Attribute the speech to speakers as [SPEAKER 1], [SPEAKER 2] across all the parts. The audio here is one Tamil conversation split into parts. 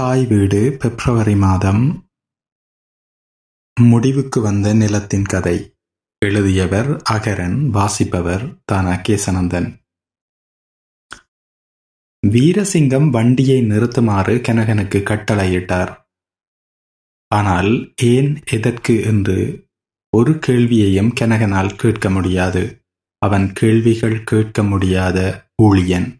[SPEAKER 1] தாய் வீடு பிப்ரவரி மாதம். முடிவுக்கு வந்த நிலத்தின் கதை. எழுதியவர் அகரன் வாசிப்பவர் தானா கேசனந்தன் வீரசிங்கம் வண்டியை நிறுத்துமாறு கனகனுக்கு கட்டளையிட்டார். ஆனால் ஏன் எதற்கு என்று ஒரு கேள்வியையும் கனகனால் கேட்க முடியாது. அவன் கேள்விகள் கேட்க முடியாத ஊழியன்.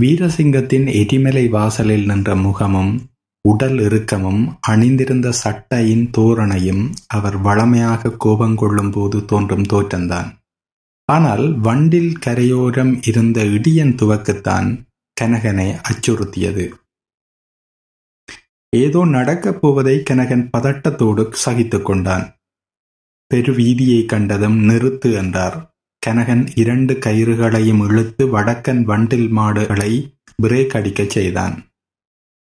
[SPEAKER 1] வீரசிங்கத்தின் எரிமலை வாசலில் நின்ற முகமும் உடல் இறுக்கமும் அணிந்திருந்த சட்டையின் தோரணையும் அவர் வளமையாக கோபங்கொள்ளும் போது தோன்றும் தோற்றம்தான் ஆனால் வண்டில் கரையோரம் இருந்த இடியன் துவக்குத்தான் கனகனை அச்சுறுத்தியது. ஏதோ நடக்கப் போவதை கனகன் பதட்டத்தோடு சகித்துக் கொண்டான். பெருவீதியை கண்டதும் நிறுத்து என்றார். கனகன் இரண்டு கயிறுகளையும் இழுத்து வடக்கன் வண்டில் மாடுகளை பிரேக் அடிக்கச் செய்தான்.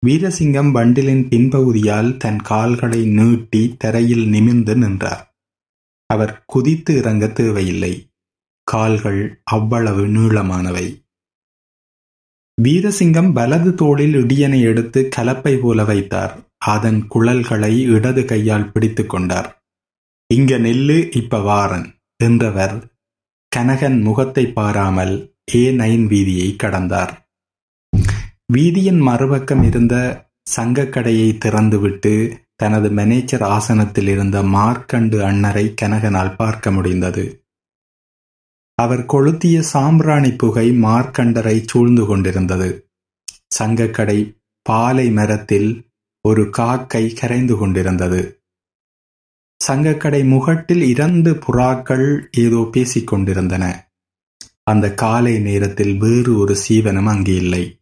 [SPEAKER 1] வீரசிங்கம் வண்டிலின் பின்பகுதியால் தன் கால்களை நீட்டி தரையில் நிமிர்ந்து நின்றார். அவர் குதித்து இறங்க தேவையில்லை. கால்கள் அவ்வளவு நீளமானவை. வீரசிங்கம் வலது தோளில் இடியனை எடுத்து கலப்பை போல வைத்தார். அதன் குழல்களை இடது கையால் பிடித்துக் கொண்டார். இங்க நெல்லு இப்ப வாரன் என்றவர் கனகன் முகத்தை பாராமல் ஏ நைன் வீதியை கடந்தார். வீதியின் மறுபக்கம் இருந்த சங்கக்கடையை திறந்துவிட்டு தனது மேனேஜர் ஆசனத்தில் இருந்த மார்க்கண்டு அண்ணரை கனகனால் பார்க்க முடிந்தது. அவர் கொளுத்திய சாம்பிராணி புகை மார்க்கண்டரை சூழ்ந்து கொண்டிருந்தது. சங்கக்கடை பாலை மரத்தில் ஒரு காக்கை கரைந்து கொண்டிருந்தது. சங்கக்கடை முகட்டில் இரண்டு புறாக்கள் ஏதோ பேசிக் கொண்டிருந்தன. அந்த காலை நேரத்தில் வேறு ஒரு சீவனம் அங்கு இல்லை.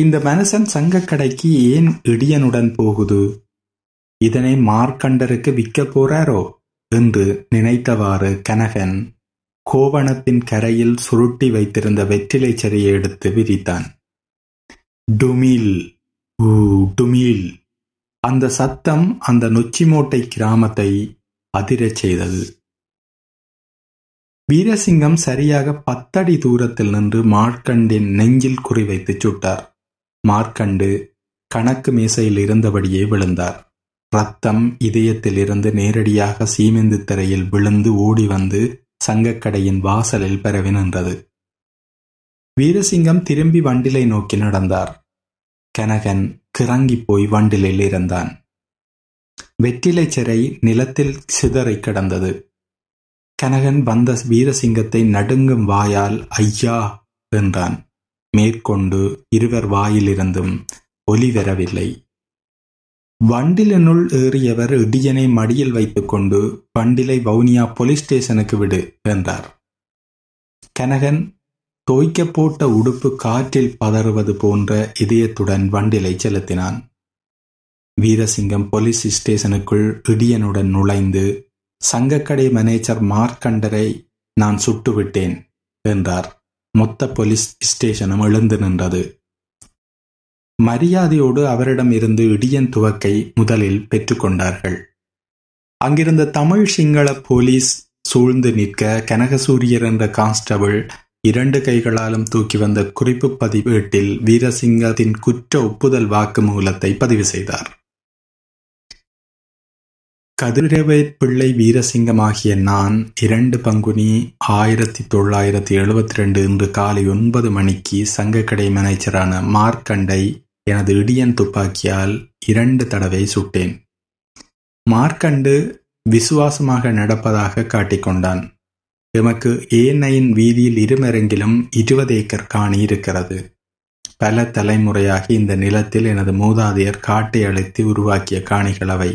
[SPEAKER 1] இந்த மனுஷன் சங்கக்கடைக்கு ஏன் இடியனுடன் போகுது? இதனை மார்க்கண்டருக்கு விற்க போறாரோ? என்று நினைத்தவாறு கனகன் கோவணத்தின் கரையில் சுருட்டி வைத்திருந்த வெற்றிலை செடியை எடுத்து விரித்தான். டுமில் ஊ டுமில் அந்த சத்தம் அந்த நொச்சிமோட்டை கிராமத்தை அதிரச் செய்தது. வீரசிங்கம் சரியாக பத்தடி தூரத்தில் நின்று மார்க்கண்டின் நெஞ்சில் குறிவைத்து சுட்டார். மார்க்கண்டு கணக்கு மேசையில் இருந்தபடியே விழுந்தார். ரத்தம் இதயத்தில் இருந்து நேரடியாக சீமெந்து திரையில் விழுந்து ஓடி வந்து சங்கக்கடையின் வாசலில் பரவி நின்றது. வீரசிங்கம் திரும்பி வண்டிலை நோக்கி நடந்தார். கனகன் கிறங்கி போய் வண்டிலில் இருந்தான். வெற்றிலை சிறை நிலத்தில் சிதறை கிடந்தது. கனகன் வந்த வீரசிங்கத்தை நடுங்கும் வாயால் ஐயா என்றான். மேற்கொண்டு இருவர் வாயிலிருந்தும் ஒலி வரவில்லை. வண்டிலினுள் ஏறியவர் இடியனை மடியில் வைத்துக்கொண்டு வண்டிலை வவுனியா போலீஸ் ஸ்டேஷனுக்கு விடு என்றார். கனகன் தோய்க்க போட்ட உடுப்பு காற்றில் பதறுவது போன்ற இதயத்துடன் வண்டிலை செலுத்தினான். வீரசிங்கம் போலீஸ் ஸ்டேஷனுக்குள் இடியனுடன் நுழைந்து சங்கக்கடை மேனேஜர் மார்க்கண்டரை நான் சுட்டுவிட்டேன் என்றார். மொத்த போலீஸ் ஸ்டேஷனும் எழுந்து நின்றது. மரியாதையோடு அவரிடம் இருந்து இடியன் துவக்கை முதலில் பெற்றுக்கொண்டார்கள் அங்கிருந்த தமிழ் சிங்கள போலீஸ் சூழ்ந்து நிற்க கனகசூரியர் என்ற கான்ஸ்டபிள் இரண்டு கைகளாலும் தூக்கி வந்த குறிப்பு பதிவேட்டில் வீரசிங்கத்தின் குற்ற ஒப்புதல் வாக்கு மூலத்தை பதிவு செய்தார். கதிரவேற் பிள்ளை வீரசிங்கமாகிய நான் இரண்டு பங்குனி ஆயிரத்தி தொள்ளாயிரத்தி எழுபத்தி ரெண்டு இன்று காலை ஒன்பது மணிக்கு சங்கக்கடை மேனேஜரான மார்க்கண்டை எனது இடியன் துப்பாக்கியால் இரண்டு தடவை சுட்டேன். மார்க்கண்டு விசுவாசமாக நடப்பதாக காட்டிக்கொண்டான். எமக்கு ஏனையின் வீதியில் இருமரங்கிலும் இருபது ஏக்கர் காணி இருக்கிறது. பல தலைமுறையாக இந்த நிலத்தில் எனது மூதாதையர் காட்டை அழைத்து உருவாக்கிய காணிகள் அவை.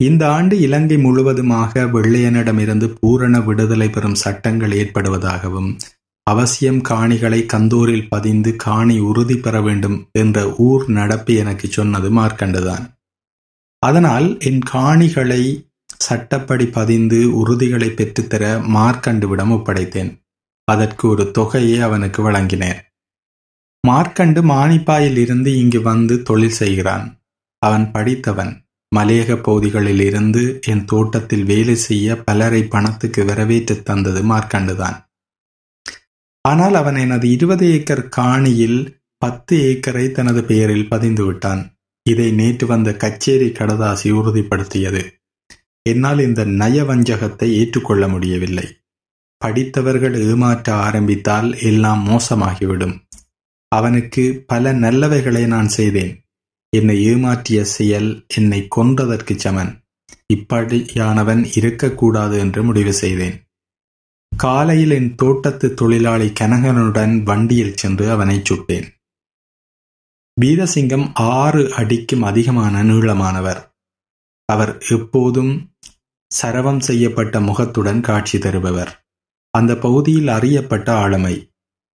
[SPEAKER 1] இந்த ஆண்டு இலங்கை முழுவதுமாக வெள்ளையனிடமிருந்து பூரண விடுதலை பெறும் சட்டங்கள் ஏற்படுவதாகவும் அவசியம் காணிகளை கந்தூரில் பதிந்து காணி உறுதி பெற வேண்டும் என்ற ஊர் நடப்பு எனக்கு சொன்னது மார்க்கண்டுதான். அதனால் என் காணிகளை சட்டப்படி பதிந்து உறுதிகளை பெற்றுத்தர மார்க்கண்டுவிடம் ஒப்படைத்தேன். அதற்கு ஒரு தொகையை அவனுக்கு வழங்கினேன். மார்க்கண்டு மானிப்பாயில் இருந்து இங்கு வந்து தொழில் செய்கிறான். அவன் படித்தவன். மலையக பகுதிகளில் இருந்து என் தோட்டத்தில் வேலை செய்ய பலரை பணத்துக்கு வரவேற்று தந்தது மார்க்கண்டுதான் ஆனால் அவன் எனது இருபது ஏக்கர் காணியில் பத்து ஏக்கரை தனது பெயரில் பதிந்து விட்டான் இதை நேற்று வந்த கச்சேரி கடதாசி உறுதிப்படுத்தியது. என்னால் இந்த நயவஞ்சகத்தை ஏற்றுக்கொள்ள முடியவில்லை. படித்தவர்கள் ஏமாற்ற ஆரம்பித்தால் எல்லாம் மோசமாகிவிடும். அவனுக்கு பல நல்லவைகளை நான் செய்தேன். என்னை ஏமாற்றிய செயல் என்னை கொன்றதற்கு சமன். இப்படியானவன் இருக்கக்கூடாது என்று முடிவு செய்தேன். காலையில் என் தோட்டத்து தொழிலாளி கனகனுடன் வண்டியில் சென்று அவனை சுட்டேன். வீரசிங்கம் ஆறு அடிக்கும் அதிகமான நீளமானவர். அவர் எப்போதும் சரவம் செய்யப்பட்ட முகத்துடன் காட்சி தருபவர். அந்த பகுதியில் அறியப்பட்ட ஆளுமை.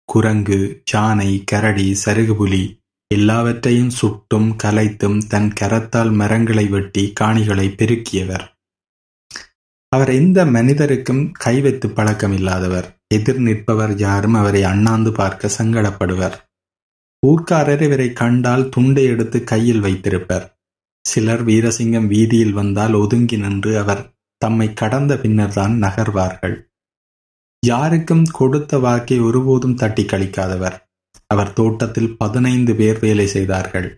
[SPEAKER 1] குரங்கு யானை கரடி சருகுபுலி எல்லாவற்றையும் சுட்டும் கலைத்தும் தன் கரத்தால் மரங்களை வெட்டி காணிகளை பெருக்கியவர். அவர் எந்த மனிதருக்கும் கைவெத்து பழக்கமில்லாதவர். பழக்கம் இல்லாதவர் எதிர் நிற்பவர் யாரும் அவரை அண்ணாந்து பார்க்க சங்கடப்படுவர். ஊர்க்காரர் இவரை கண்டால் துண்டை எடுத்து கையில் வைத்திருப்பர். சிலர் வீரசிங்கம் வீதியில் வந்தால் ஒதுங்கி நின்று அவர் தம்மை கடந்த பின்னர்தான் நகர்வார்கள். யாருக்கும் கொடுத்த வாக்கை ஒருபோதும் தட்டி கழிக்காதவர். அவர் தோட்டத்தில் பதினைந்து பேர் வேலை செய்தார்கள்.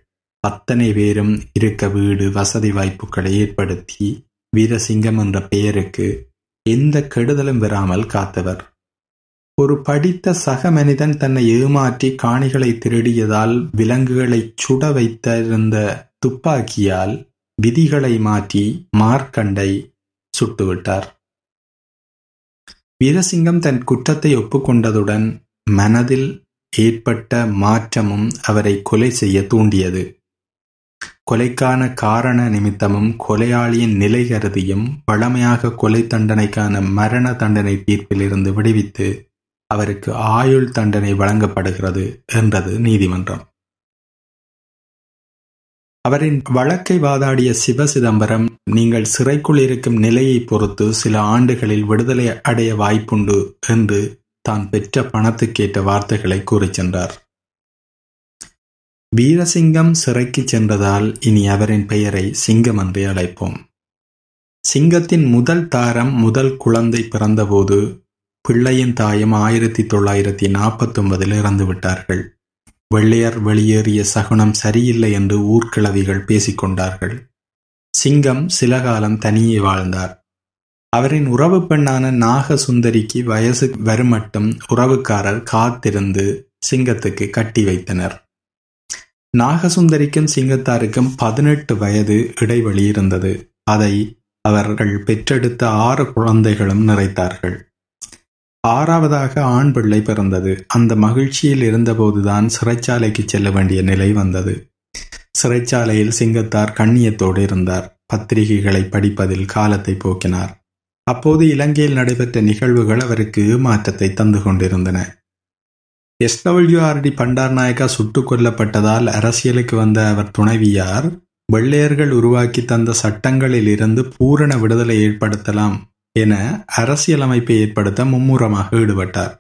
[SPEAKER 1] அத்தனை பேரும் இருக்க வீடு வசதி வாய்ப்புகளை ஏற்படுத்தி வீரசிங்கம் என்ற பெயருக்கு எந்த கெடுதலும் பெறாமல் காத்தவர். ஒரு படித்த சக மனிதன் தன்னை ஏமாற்றி காணிகளை திருடியதால் விலங்குகளை சுட வைத்திருந்த துப்பாக்கியால் விதிகளை மாற்றி மார்க்கண்டை சுட்டுவிட்டார். வீரசிங்கம் தன் குற்றத்தை ஒப்புக்கொண்டதுடன் மனதில் ஏற்பட்ட மாற்றமும் அவரை கொலை செய்ய தூண்டியது. கொலைக்கான காரண நிமித்தமும் கொலையாளியின் நிலை கருதியும் வழமையாக கொலை தண்டனைக்கான மரண தண்டனை தீர்ப்பிலிருந்து விடுவித்து அவருக்கு ஆயுள் தண்டனை வழங்கப்படுகிறது என்றது நீதிமன்றம். அவரின் வழக்கை வாதாடிய சிவ சிதம்பரம் நீங்கள் சிறைக்குள் இருக்கும் நிலையை பொறுத்து சில ஆண்டுகளில் விடுதலை அடைய வாய்ப்புண்டு என்று தான் பெற்ற பணத்துக்கேற்ற வார்த்தைகளை கூறிச் சென்றார். வீரசிங்கம் சிறைக்கு சென்றதால் இனி அவரின் பெயரை சிங்கம் என்றே அழைப்போம். சிங்கத்தின் முதல் தாரம் முதல் குழந்தை பிறந்தபோது பிள்ளையின் தாயும் ஆயிரத்தி தொள்ளாயிரத்தி நாற்பத்தி ஒன்பதில் இறந்து விட்டார்கள் வெள்ளையர் வெளியேறிய சகுனம் சரியில்லை என்று ஊர்க்கிழவிகள் பேசிக்கொண்டார்கள் சிங்கம் சில காலம் தனியே வாழ்ந்தார். அவரின் உறவு பெண்ணான நாகசுந்தரிக்கு வயசு வருமட்டும் உறவுக்காரர் காத்திருந்து சிங்கத்துக்கு கட்டி வைத்தனர். நாகசுந்தரிக்கும் சிங்கத்தாருக்கும் பதினெட்டு வயது இடைவெளி இருந்தது. அதை அவர்கள் பெற்றெடுத்த ஆறு குழந்தைகளும் நிறைத்தார்கள். ஆறாவதாக ஆண் பிள்ளை பிறந்தது. அந்த மகிழ்ச்சியில் இருந்தபோதுதான் சிறைச்சாலைக்கு செல்ல வேண்டிய நிலை வந்தது. சிறைச்சாலையில் சிங்கத்தார் கண்ணியத்தோடு இருந்தார். பத்திரிகைகளை படிப்பதில் காலத்தை போக்கினார். அப்போது இலங்கையில் நடைபெற்ற நிகழ்வுகள் அவருக்கு மாற்றத்தை தந்து கொண்டிருந்தன. எஸ்டபிள்யூஆர்டி பண்டார் நாயக்கா சுட்டுக் கொல்லப்பட்டதால் அரசியலுக்கு வந்த அவர் துணைவியார் வெள்ளையர்கள் உருவாக்கி தந்த சட்டங்களில் இருந்து பூரண விடுதலை ஏற்படுத்தலாம். என அரசியலமைப்பை ஏற்படுத்த மும்முரமாக ஈடுபட்டார்.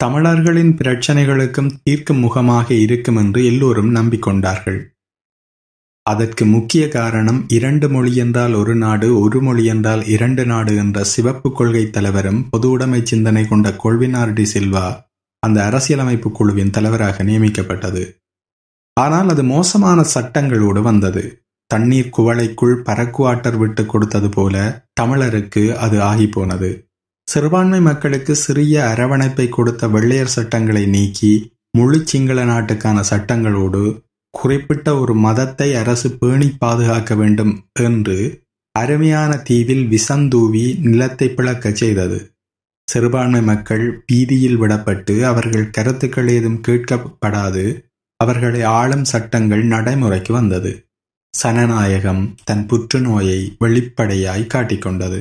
[SPEAKER 1] தமிழர்களின் பிரச்சனைகளுக்கும் தீர்க்கும் முகமாக இருக்கும் என்று எல்லோரும் நம்பிக்கொண்டார்கள். அதற்கு முக்கிய காரணம் இரண்டு மொழி என்றால் ஒரு நாடு ஒரு மொழி என்றால் இரண்டு நாடு என்ற சிவப்பு கொள்கை தலைவரும் பொது உடைமை சிந்தனை கொண்ட கொள்வினார் டி சில்வா அந்த அரசியலமைப்பு குழுவின் தலைவராக நியமிக்கப்பட்டது. ஆனால் அது மோசமான சட்டங்களோடு வந்தது. தண்ணீர் குவளைக்குள் பறக்குவாட்டர் விட்டு கொடுத்தது போல தமிழருக்கு அது ஆகி போனது. சிறுபான்மை மக்களுக்கு சிறிய அரவணைப்பை கொடுத்த வெள்ளையர் சட்டங்களை நீக்கி முழு சிங்கள நாட்டுக்கான சட்டங்களோடு குறிப்பிட்ட ஒரு மதத்தை அரசு பேணி பாதுகாக்க வேண்டும் என்று அருமையான தீவில் விசந்தூவி நிலத்தை பிளக்க செய்தது. சிறுபான்மை மக்கள் பீதியில் விடப்பட்டு அவர்கள் கருத்துக்கள் ஏதும் கேட்கப்படாது. அவர்களை ஆளும் சட்டங்கள் நடைமுறைக்கு வந்தது. சனநாயகம் தன் புற்றுநோயை வெளிப்படையாய் காட்டிக்கொண்டது.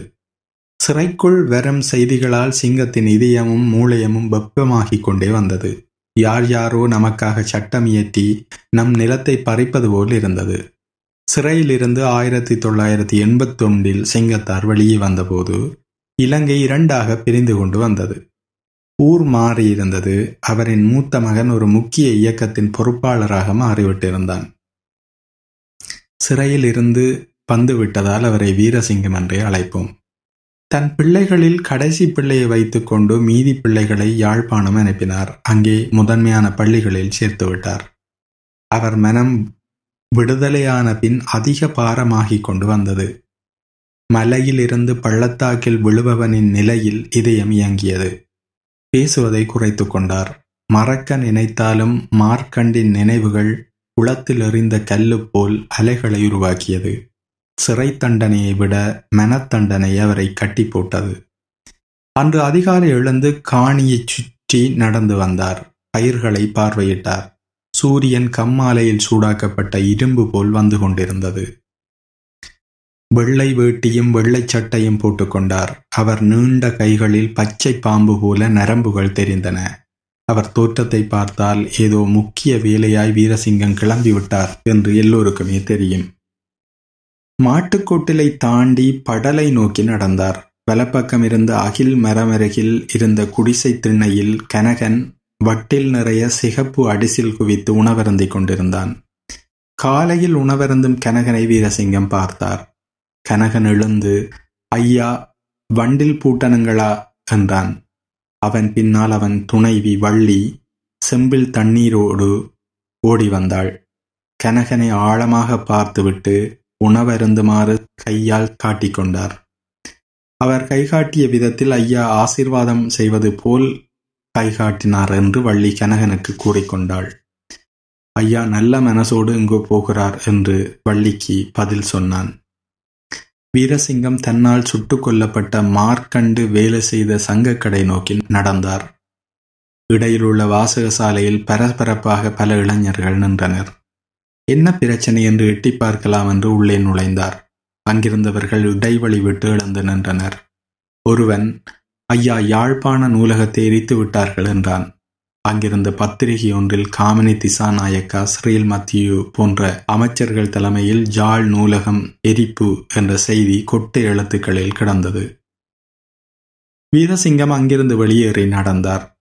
[SPEAKER 1] சிறைக்குள் வரும் செய்திகளால் சிங்கத்தின் இதயமும் மூளையமும் வெப்பமாகிக் கொண்டே வந்தது. யார் யாரோ நமக்காக சட்டம் இயற்றி நம் நிலத்தை பறிப்பது போல் இருந்தது. சிறையிலிருந்து ஆயிரத்தி தொள்ளாயிரத்தி எண்பத்தொன்றில் சிங்கத்தார் வெளியே வந்தபோது இலங்கை இரண்டாக பிரிந்து கொண்டு வந்தது. ஊர் மாறியிருந்தது. அவரின் மூத்த மகன் ஒரு முக்கிய இயக்கத்தின் பொறுப்பாளராக மாறிவிட்டிருந்தான். சிறையில் இருந்து வந்துவிட்டதால் அவரை வீரசிங்கம் என்றே அழைப்போம். தன் பிள்ளைகளில் கடைசி பிள்ளையை வைத்துக்கொண்டு மீதி பிள்ளைகளை யாழ்ப்பாணம் அனுப்பினார். அங்கே முதன்மையான பள்ளிகளில் சேர்த்துவிட்டார் அவர் மனம் விடுதலையான பின் அதிக பாரமாகிக் கொண்டு வந்தது. மலையிலிருந்து பள்ளத்தாக்கில் விழுபவனின் நிலையில் இதயம் இயங்கியது. பேசுவதை குறைத்து கொண்டார். மறக்க நினைத்தாலும் மார்க்கண்டின் நினைவுகள் குளத்தில் எறிந்த கல்லு போல் அலைகளை உருவாக்கியது. சிறை தண்டனையை விட மனத்தண்டனை அவரை கட்டி போட்டது. அன்று அதிகாலை எழுந்து காணியை சுற்றி நடந்து வந்தார். பயிர்களை பார்வையிட்டார். சூரியன் கம்மாலையில் சூடாக்கப்பட்ட இரும்பு போல் வந்து கொண்டிருந்தது. வெள்ளை வேட்டியும் வெள்ளை சட்டையும் போட்டுக்கொண்டார் அவர் நீண்ட கைகளில் பச்சை பாம்பு போல நரம்புகள் தெரிந்தன. அவர் தோற்றத்தை பார்த்தால் ஏதோ முக்கிய வேலையாய் வீரசிங்கம் கிளம்பிவிட்டார் என்று எல்லோருக்குமே தெரியும். மாட்டுக்கொட்டிலை தாண்டி படலை நோக்கி நடந்தார். வலப்பக்கம் இருந்த அகில் மரமருகில் இருந்த குடிசை திண்ணையில் கனகன் வட்டில் நிறைய சிகப்பு அடிசில் குவித்து உணவருந்திக் கொண்டிருந்தான். காலையில் உணவருந்தும் கனகனை வீரசிங்கம் பார்த்தார். கனகன் எழுந்து ஐயா வண்டில் பூட்டனுங்களா என்றான். அவன் பின்னால் அவன் துணைவி வள்ளி செம்பில் தண்ணீரோடு ஓடி வந்தாள் கனகனை ஆழமாக பார்த்துவிட்டு உணவருந்துமாறு கையால் காட்டிக்கொண்டார் அவர் கைகாட்டிய விதத்தில் ஐயா ஆசீர்வாதம் செய்வது போல் கைகாட்டினார் என்று வள்ளி கனகனுக்கு கூறிக்கொண்டாள் ஐயா நல்ல மனசோடு இங்கு போகிறார் என்று வள்ளிக்கு பதில் சொன்னான். வீரசிங்கம் தன்னால் சுட்டுக் கொல்லப்பட்ட மார்க்கண்டு வேலை செய்த சங்கக்கடை நோக்கி நடந்தார். இடையிலுள்ள வாசகசாலையில் பரபரப்பாக பல இளைஞர்கள் நின்றனர். என்ன பிரச்சனை என்று எட்டி பார்க்கலாம் என்று உள்ளே நுழைந்தார். அங்கிருந்தவர்கள் இடைவெளி விட்டு இழந்து நின்றனர். ஒருவன் ஐயா யாழ்ப்பாண நூலகத்தை எரித்து விட்டார்கள் என்றான். அங்கிருந்த பத்திரிகை ஒன்றில் காமினி திசாநாயக்கா ஸ்ரீல் மத்தியு போன்ற அமைச்சர்கள் தலைமையில் ஜாழ் நூலகம் எரிப்பு என்ற செய்தி கொட்டை எழுத்துக்களில் கிடந்தது. வீரசிங்கம் அங்கிருந்து வெளியேறி நடந்தார்.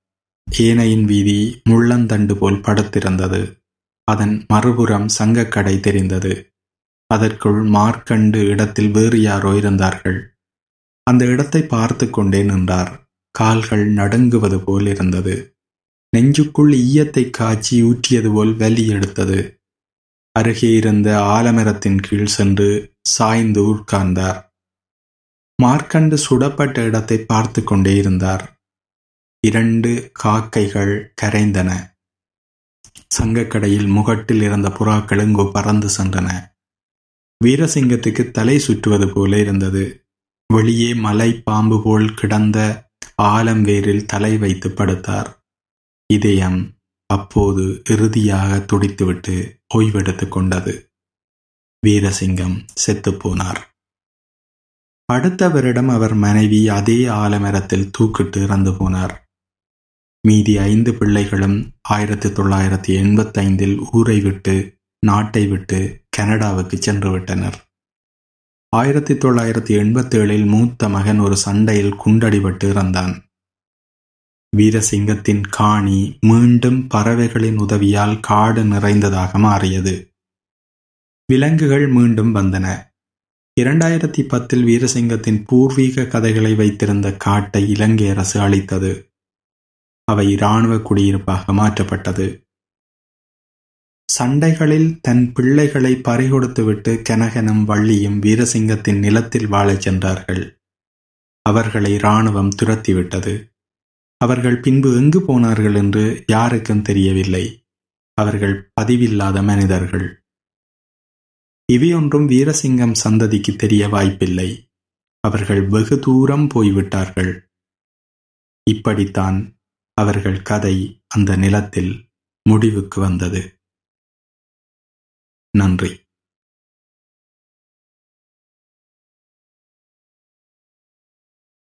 [SPEAKER 1] ஏனையின் வீதி முள்ளந்தண்டு போல் படுத்திருந்தது. அதன் மறுபுறம் சங்கக்கடை தெரிந்தது. அதற்குள் மார்க்கண்டு இடத்தில் வேறு யாரோ இருந்தார்கள். அந்த இடத்தை பார்த்து கொண்டே நின்றார். கால்கள் நடுங்குவது போல் இருந்தது. நெஞ்சுக்குள் ஈயத்தை காய்ச்சி ஊற்றியது போல் வலி எடுத்தது. அருகே இருந்த ஆலமரத்தின் கீழ் சென்று சாய்ந்து உட்கார்ந்தார். மார்க்கண்டு சுடப்பட்ட இடத்தை பார்த்து கொண்டே இருந்தார். இரண்டு காக்கைகள் கரைந்தன. சங்கக்கடையில் முகட்டில் இருந்த புறாக்கள் எங்கோ பறந்து சென்றன. வீரசிங்கத்துக்கு தலை சுற்றுவது போல இருந்தது. வெளியே மலை பாம்பு போல் கிடந்த ஆலம் வேரில் தலை வைத்து படுத்தார். இதயம் அப்போது இறுதியாக துடித்துவிட்டு ஓய்வெடுத்துக் கொண்டது. வீரசிங்கம் செத்துப்போனார் அடுத்த வருடம் அவர் மனைவி அதே ஆலமரத்தில் தூக்கிட்டு இறந்து போனார். மீதி ஐந்து பிள்ளைகளும் ஆயிரத்தி தொள்ளாயிரத்தி எண்பத்தைந்தில் ஊரை விட்டு நாட்டை விட்டு கனடாவுக்கு சென்று விட்டனர். ஆயிரத்தி தொள்ளாயிரத்தி எண்பத்தேழில் மூத்த மகன் ஒரு சண்டையில் குண்டடிபட்டு இறந்தான். வீரசிங்கத்தின் காணி மீண்டும் பறவைகளின் உதவியால் காடு நிறைந்ததாக மாறியது. விலங்குகள் மீண்டும் வந்தன. இரண்டாயிரத்தி பத்தில் வீரசிங்கத்தின் பூர்வீக கதைகளை வைத்திருந்த காட்டை இலங்கை அரசு அளித்தது அவை இராணுவ குடியிருப்பாக மாற்றப்பட்டது. சண்டைகளில் தன் பிள்ளைகளை பறிகொடுத்துவிட்டு கனகனும் வள்ளியும் வீரசிங்கத்தின் நிலத்தில் வாழச் சென்றார்கள். அவர்களை இராணுவம் துரத்திவிட்டது. அவர்கள் பின்பு எங்கு போனார்கள் என்று யாருக்கும் தெரியவில்லை. அவர்கள் பதிவில்லாத மனிதர்கள். இவையொன்றும் வீரசிங்கம் சந்ததிக்கு தெரிய வாய்ப்பில்லை. அவர்கள் வெகு தூரம் போய்விட்டார்கள். இப்படித்தான் அவர்கள் கதை அந்த நிலத்தில் முடிவுக்கு வந்தது. நன்றி.